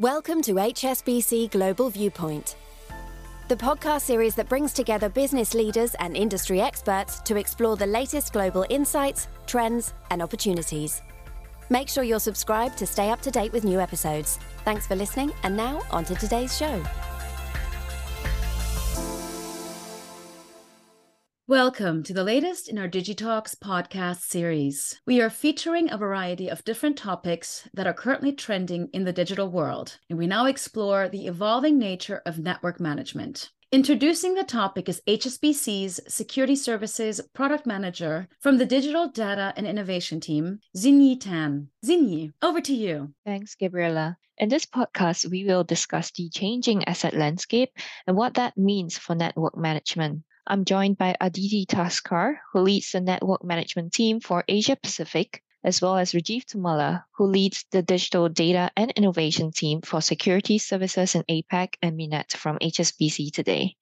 Welcome to HSBC Global Viewpoint, the podcast series that brings together business leaders and industry experts to explore the latest global insights, trends, and opportunities. Make sure you're subscribed to stay up to date with new episodes. Thanks for listening, and now on to today's show. Welcome to the latest in our Digitalks podcast series. We are featuring a variety of different topics that are currently trending in the digital world, and we now explore the evolving nature of network management. Introducing the topic is HSBC's Security Services Product Manager from the Digital Data and Innovation Team, Xin Yi Tan. Xin Yi, over to you. Thanks, Gabriella. In this podcast, we will discuss the changing asset landscape and what that means for network management. I'm joined by Aditee Taskar, who leads the network management team for Asia Pacific, as well as Rajeev Tummala, who leads the digital data and innovation team for security services in APAC and MENAT from HSBC today.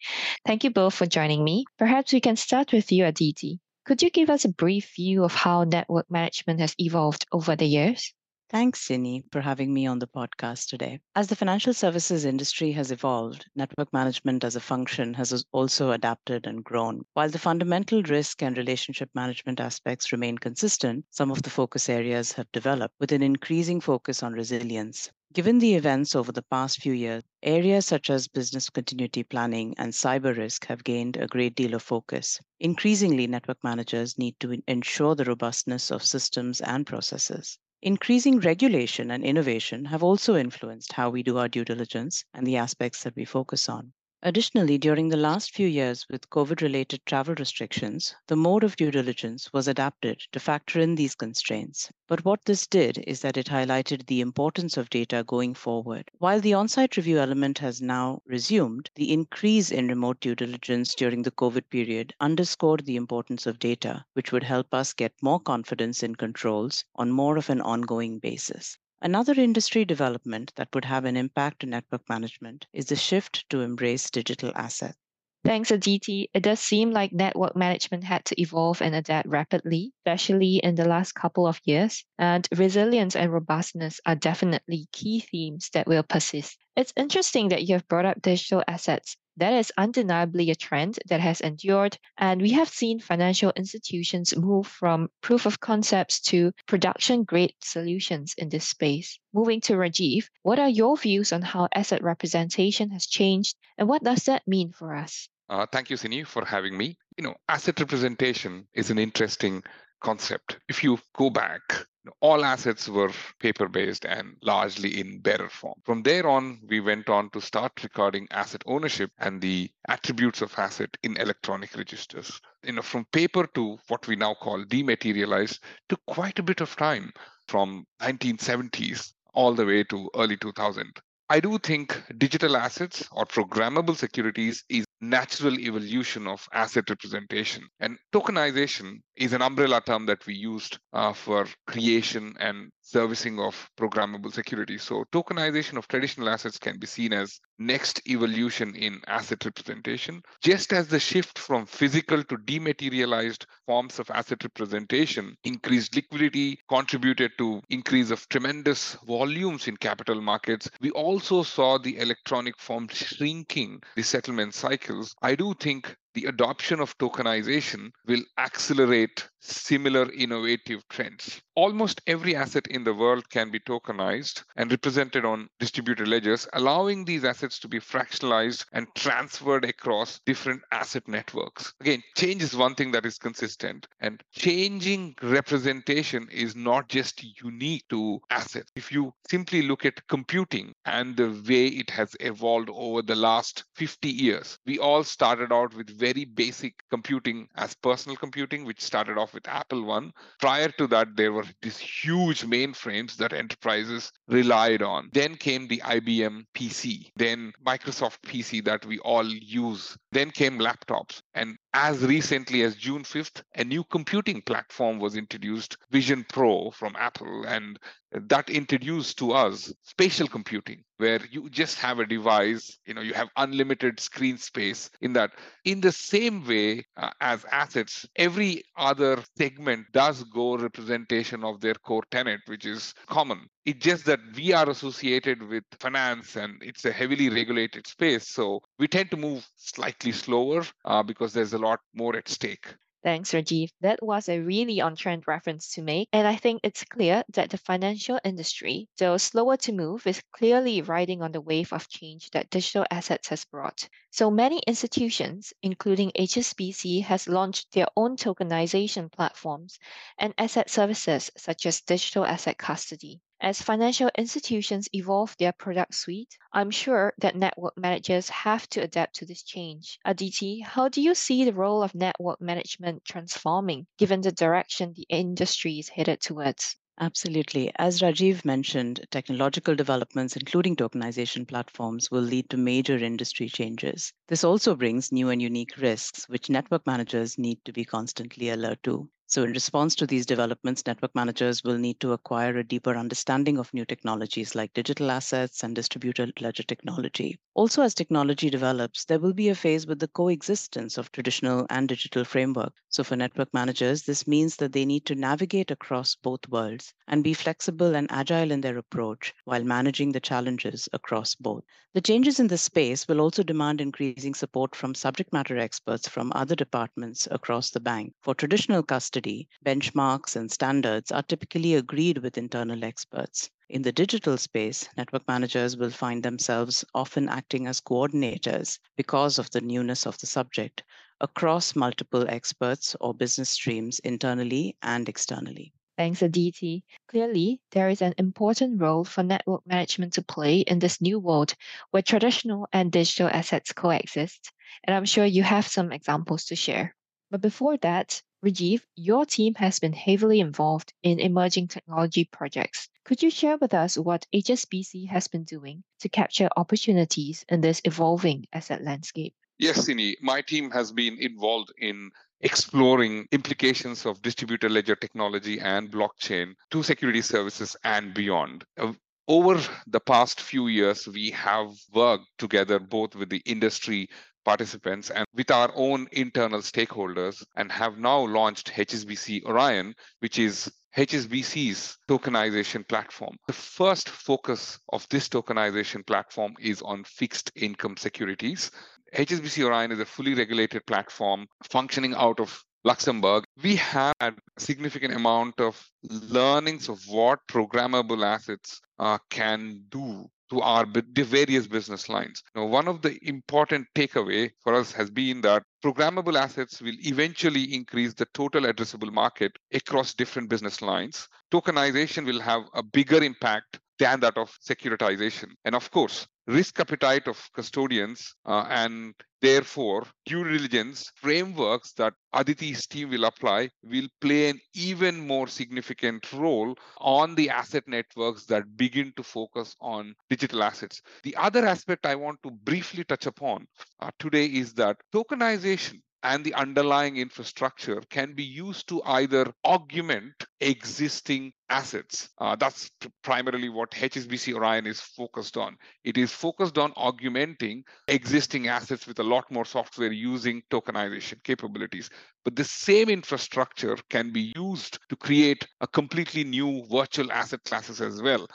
Thank you both for joining me. Perhaps we can start with you, Aditee. Could you give us a brief view of how network management has evolved over the years? Thanks, Cindy, for having me on the podcast today. As the financial services industry has evolved, network management as a function has also adapted and grown. While the fundamental risk and relationship management aspects remain consistent, some of the focus areas have developed with an increasing focus on resilience. Given the events over the past few years, areas such as business continuity planning and cyber risk have gained a great deal of focus. Increasingly, network managers need to ensure the robustness of systems and processes. Increasing regulation and innovation have also influenced how we do our due diligence and the aspects that we focus on. Additionally, during the last few years with COVID related travel restrictions, the mode of due diligence was adapted to factor in these constraints. But what this did is that it highlighted the importance of data going forward. While the on site review element has now resumed, the increase in remote due diligence during the COVID period underscored the importance of data, which would help us get more confidence in controls on more of an ongoing basis. Another industry development that would have an impact to network management is the shift to embrace digital assets. Thanks, Aditee. It does seem like network management had to evolve and adapt rapidly, especially in the last couple of years. And resilience and robustness are definitely key themes that will persist. It's interesting that you have brought up digital assets that is undeniably a trend that has endured, and we have seen financial institutions move from proof of concepts to production grade solutions in this space. Moving to Rajeev, what are your views on how asset representation has changed, and what does that mean for us? Uh, thank you, Xin Yi, for having me. You know, asset representation is an interesting concept. If you go back, all assets were paper based and largely in bearer form. From there on, we went on to start recording asset ownership and the attributes of asset in electronic registers. You know, from paper to what we now call dematerialized took quite a bit of time from 1970s all the way to early 2000. I do think digital assets or programmable securities is natural evolution of asset representation. And tokenization is an umbrella term that we used uh, for creation and servicing of programmable security. So tokenization of traditional assets can be seen as next evolution in asset representation, just as the shift from physical to dematerialized forms of asset representation increased liquidity, contributed to increase of tremendous volumes in capital markets. We also saw the electronic form shrinking the settlement cycles. I do think the adoption of tokenization will accelerate similar innovative trends. Almost every asset in the world can be tokenized and represented on distributed ledgers, allowing these assets to be fractionalized and transferred across different asset networks. Again, change is one thing that is consistent, and changing representation is not just unique to assets. If you simply look at computing and the way it has evolved over the last 50 years, we all started out with very basic computing as personal computing, which started off with Apple One. Prior to that, there were these huge mainframes that enterprises relied on. Then came the IBM PC, then Microsoft PC that we all use. Then came laptops. And as recently as June 5th, a new computing platform was introduced, Vision Pro from Apple. And that introduced to us spatial computing where you just have a device you know you have unlimited screen space in that. In the same way uh, as assets every other segment does go representation of their core tenant which is common. It's just that we are associated with finance and it's a heavily regulated space so we tend to move slightly slower uh, because there's a lot more at stake Thanks, Rajeev. That was a really on trend reference to make. And I think it's clear that the financial industry, though slower to move, is clearly riding on the wave of change that digital assets has brought. So many institutions, including HSBC, has launched their own tokenization platforms and asset services such as digital asset custody. As financial institutions evolve their product suite, I'm sure that network managers have to adapt to this change. Aditee, how do you see the role of network management transforming given the direction the industry is headed towards? Absolutely. As Rajeev mentioned, technological developments, including tokenization platforms, will lead to major industry changes. This also brings new and unique risks, which network managers need to be constantly alert to. So, in response to these developments, network managers will need to acquire a deeper understanding of new technologies like digital assets and distributed ledger technology. Also, as technology develops, there will be a phase with the coexistence of traditional and digital framework. So, for network managers, this means that they need to navigate across both worlds and be flexible and agile in their approach while managing the challenges across both. The changes in this space will also demand increasing support from subject matter experts from other departments across the bank. For traditional custody, custody, benchmarks and standards are typically agreed with internal experts. In the digital space, network managers will find themselves often acting as coordinators because of the newness of the subject across multiple experts or business streams internally and externally. Thanks, Aditee. Clearly, there is an important role for network management to play in this new world where traditional and digital assets coexist. And I'm sure you have some examples to share. But before that, Rajeev, your team has been heavily involved in emerging technology projects. Could you share with us what HSBC has been doing to capture opportunities in this evolving asset landscape? Yes, Xin Yi, my team has been involved in exploring implications of distributed ledger technology and blockchain to security services and beyond. Uh, over the past few years, we have worked together both with the industry participants and with our own internal stakeholders and have now launched HSBC Orion, which is HSBC's tokenization platform. The first focus of this tokenization platform is on fixed income securities. HSBC Orion is a fully regulated platform functioning out of Luxembourg. We have a significant amount of learnings of what programmable assets uh, can do to our various business lines. Now, one of the important takeaway for us has been that programmable assets will eventually increase the total addressable market across different business lines. Tokenization will have a bigger impact than that of securitization. And of course, risk appetite of custodians uh, and therefore due diligence frameworks that Aditee's team will apply will play an even more significant role on the asset networks that begin to focus on digital assets. The other aspect I want to briefly touch upon uh, today is that tokenization and the underlying infrastructure can be used to either augment existing assets. Uh, that's primarily what HSBC Orion is focused on. It is focused on augmenting existing assets with a lot more software using tokenization capabilities. But the same infrastructure can be used to create a completely new virtual asset classes as well.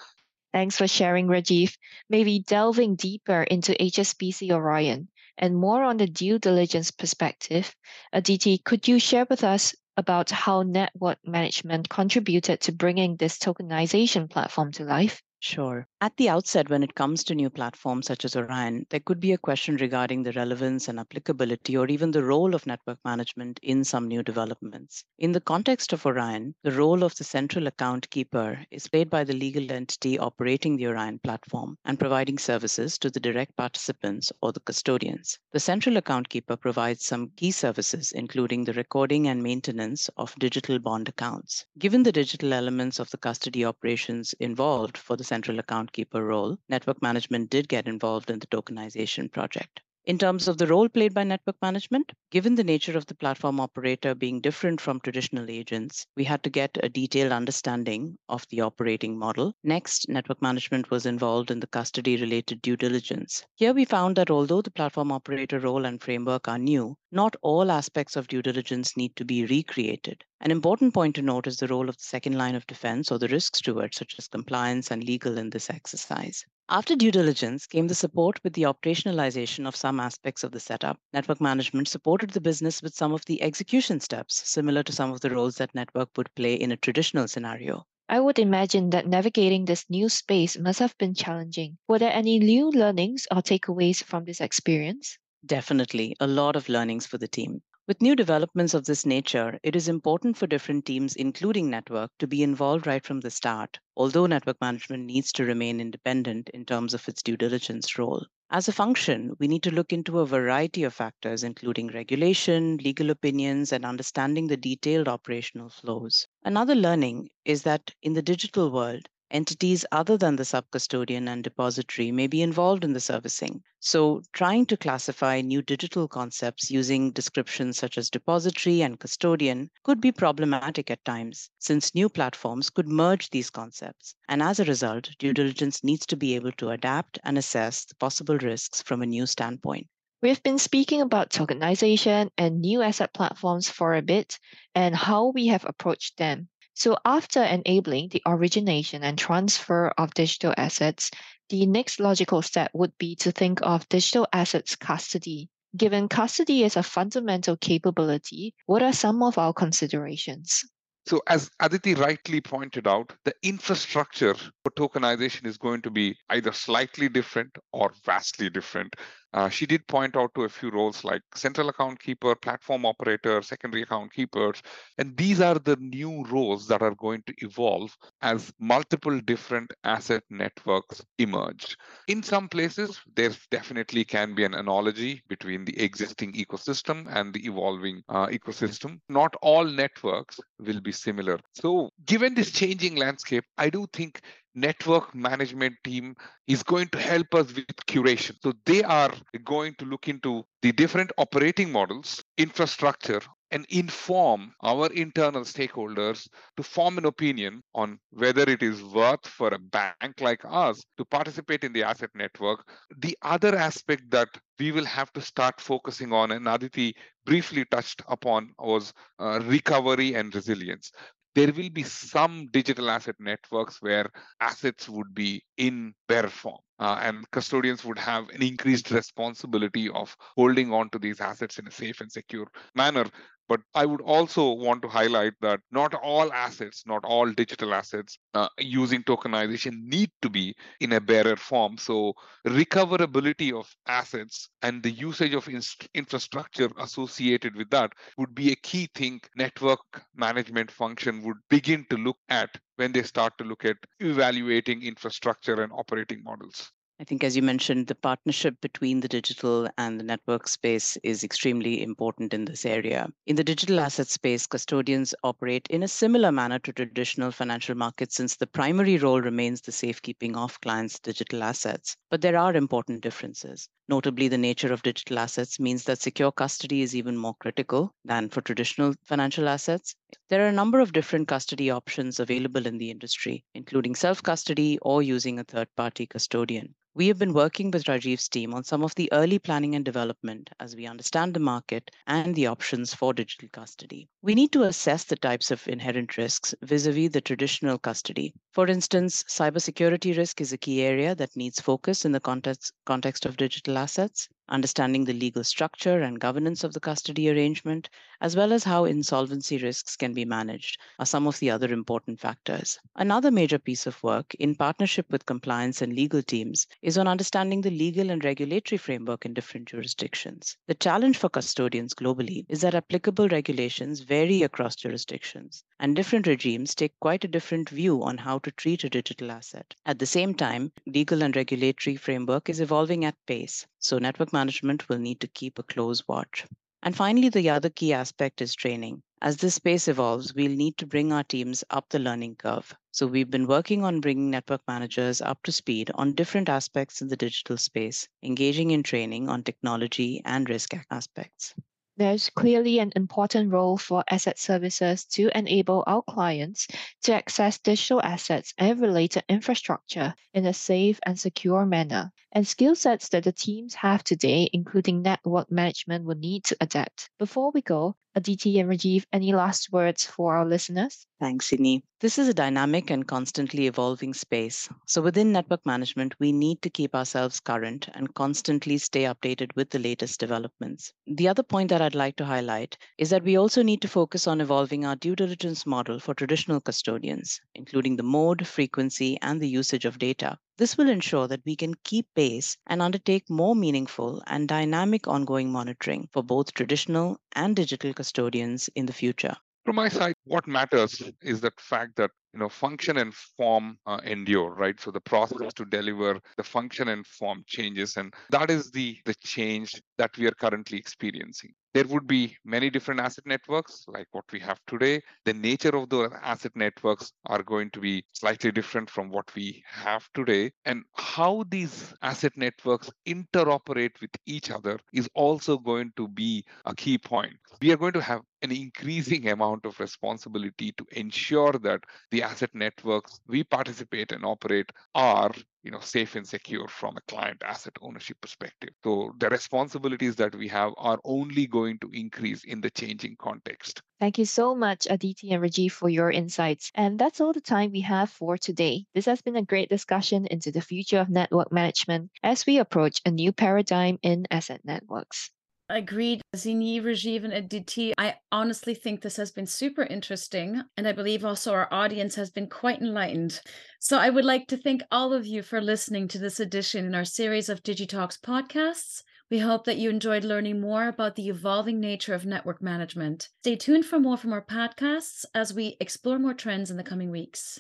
Thanks for sharing, Rajeev. Maybe delving deeper into HSBC Orion and more on the due diligence perspective, uh, Aditee, could you share with us about how network management contributed to bringing this tokenization platform to life? Sure. At the outset, when it comes to new platforms such as Orion, there could be a question regarding the relevance and applicability or even the role of network management in some new developments. In the context of Orion, the role of the central account keeper is played by the legal entity operating the Orion platform and providing services to the direct participants or the custodians. The central account keeper provides some key services, including the recording and maintenance of digital bond accounts. Given the digital elements of the custody operations involved for the central account keeper role, network management did get involved in the tokenization project. In terms of the role played by network management, given the nature of the platform operator being different from traditional agents, we had to get a detailed understanding of the operating model. Next, network management was involved in the custody related due diligence. Here we found that although the platform operator role and framework are new, not all aspects of due diligence need to be recreated. An important point to note is the role of the second line of defense or the risk steward, such as compliance and legal in this exercise. After due diligence came the support with the operationalization of some aspects of the setup. Network management supported the business with some of the execution steps, similar to some of the roles that network would play in a traditional scenario. I would imagine that navigating this new space must have been challenging. Were there any new learnings or takeaways from this experience? Definitely, a lot of learnings for the team. With new developments of this nature, it is important for different teams, including network, to be involved right from the start, although network management needs to remain independent in terms of its due diligence role. As a function, we need to look into a variety of factors, including regulation, legal opinions, and understanding the detailed operational flows. Another learning is that in the digital world, entities other than the subcustodian and depository may be involved in the servicing. So, trying to classify new digital concepts using descriptions such as depository and custodian could be problematic at times, since new platforms could merge these concepts. And as a result, due diligence needs to be able to adapt and assess the possible risks from a new standpoint. We've been speaking about tokenization and new asset platforms for a bit and how we have approached them. So after enabling the origination and transfer of digital assets, the next logical step would be to think of digital assets custody. Given custody is a fundamental capability, what are some of our considerations? So, as Aditee rightly pointed out, the infrastructure for tokenization is going to be either slightly different or vastly different. Uh, she did point out to a few roles like central account keeper, platform operator, secondary account keepers. And these are the new roles that are going to evolve as multiple different asset networks emerge. In some places, there definitely can be an analogy between the existing ecosystem and the evolving uh, ecosystem. Not all networks will be similar. So, given this changing landscape, I do think network management team is going to help us with curation. So they are going to look into the different operating models, infrastructure, and inform our internal stakeholders to form an opinion on whether it is worth for a bank like us to participate in the asset network. The other aspect that we will have to start focusing on, and Aditee briefly touched upon, was uh, recovery and resilience there will be some digital asset networks where assets would be in bearer form. Uh, and custodians would have an increased responsibility of holding on to these assets in a safe and secure manner. But I would also want to highlight that not all assets, not all digital assets uh, using tokenization need to be in a bearer form. So, recoverability of assets and the usage of in- infrastructure associated with that would be a key thing network management function would begin to look at when they start to look at evaluating infrastructure and operating models. I think, as you mentioned, the partnership between the digital and the network space is extremely important in this area. In the digital asset space, custodians operate in a similar manner to traditional financial markets since the primary role remains the safekeeping of clients' digital assets. But there are important differences. Notably, the nature of digital assets means that secure custody is even more critical than for traditional financial assets. There are a number of different custody options available in the industry, including self custody or using a third party custodian. We have been working with Rajeev's team on some of the early planning and development as we understand the market and the options for digital custody. We need to assess the types of inherent risks vis a vis the traditional custody. For instance, cybersecurity risk is a key area that needs focus in the context, context of digital assets understanding the legal structure and governance of the custody arrangement, as well as how insolvency risks can be managed, are some of the other important factors. Another major piece of work, in partnership with compliance and legal teams, is on understanding the legal and regulatory framework in different jurisdictions. The challenge for custodians globally is that applicable regulations vary across jurisdictions, and different regimes take quite a different view on how to treat a digital asset. At the same time, legal and regulatory framework is evolving at pace, so network management will need to keep a close watch. And finally, the other key aspect is training. As this space evolves, we'll need to bring our teams up the learning curve. So we've been working on bringing network managers up to speed on different aspects in the digital space, engaging in training on technology and risk aspects. There's clearly an important role for asset services to enable our clients to access digital assets and related infrastructure in a safe and secure manner. And skill sets that the teams have today, including network management, will need to adapt. Before we go, Aditee and Rajeev, any last words for our listeners? Thanks, Sydney. This is a dynamic and constantly evolving space. So, within network management, we need to keep ourselves current and constantly stay updated with the latest developments. The other point that I'd like to highlight is that we also need to focus on evolving our due diligence model for traditional custodians, including the mode, frequency, and the usage of data. This will ensure that we can keep pace and undertake more meaningful and dynamic ongoing monitoring for both traditional and digital custodians in the future. From my side, what matters is the fact that you know function and form uh, endure right so the process to deliver the function and form changes and that is the the change that we are currently experiencing there would be many different asset networks like what we have today. The nature of those asset networks are going to be slightly different from what we have today. And how these asset networks interoperate with each other is also going to be a key point. We are going to have an increasing amount of responsibility to ensure that the asset networks we participate and operate are you know safe and secure from a client asset ownership perspective so the responsibilities that we have are only going to increase in the changing context Thank you so much, Aditee and Rajeev, for your insights. And that's all the time we have for today. This has been a great discussion into the future of network management as we approach a new paradigm in asset networks. Agreed. Zini, Rajeev, and Aditee, I honestly think this has been super interesting. And I believe also our audience has been quite enlightened. So I would like to thank all of you for listening to this edition in our series of Digitalks podcasts. We hope that you enjoyed learning more about the evolving nature of network management. Stay tuned for more from our podcasts as we explore more trends in the coming weeks.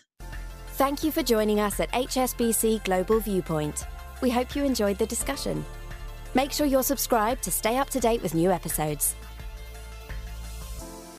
Thank you for joining us at HSBC Global Viewpoint. We hope you enjoyed the discussion. Make sure you're subscribed to stay up to date with new episodes.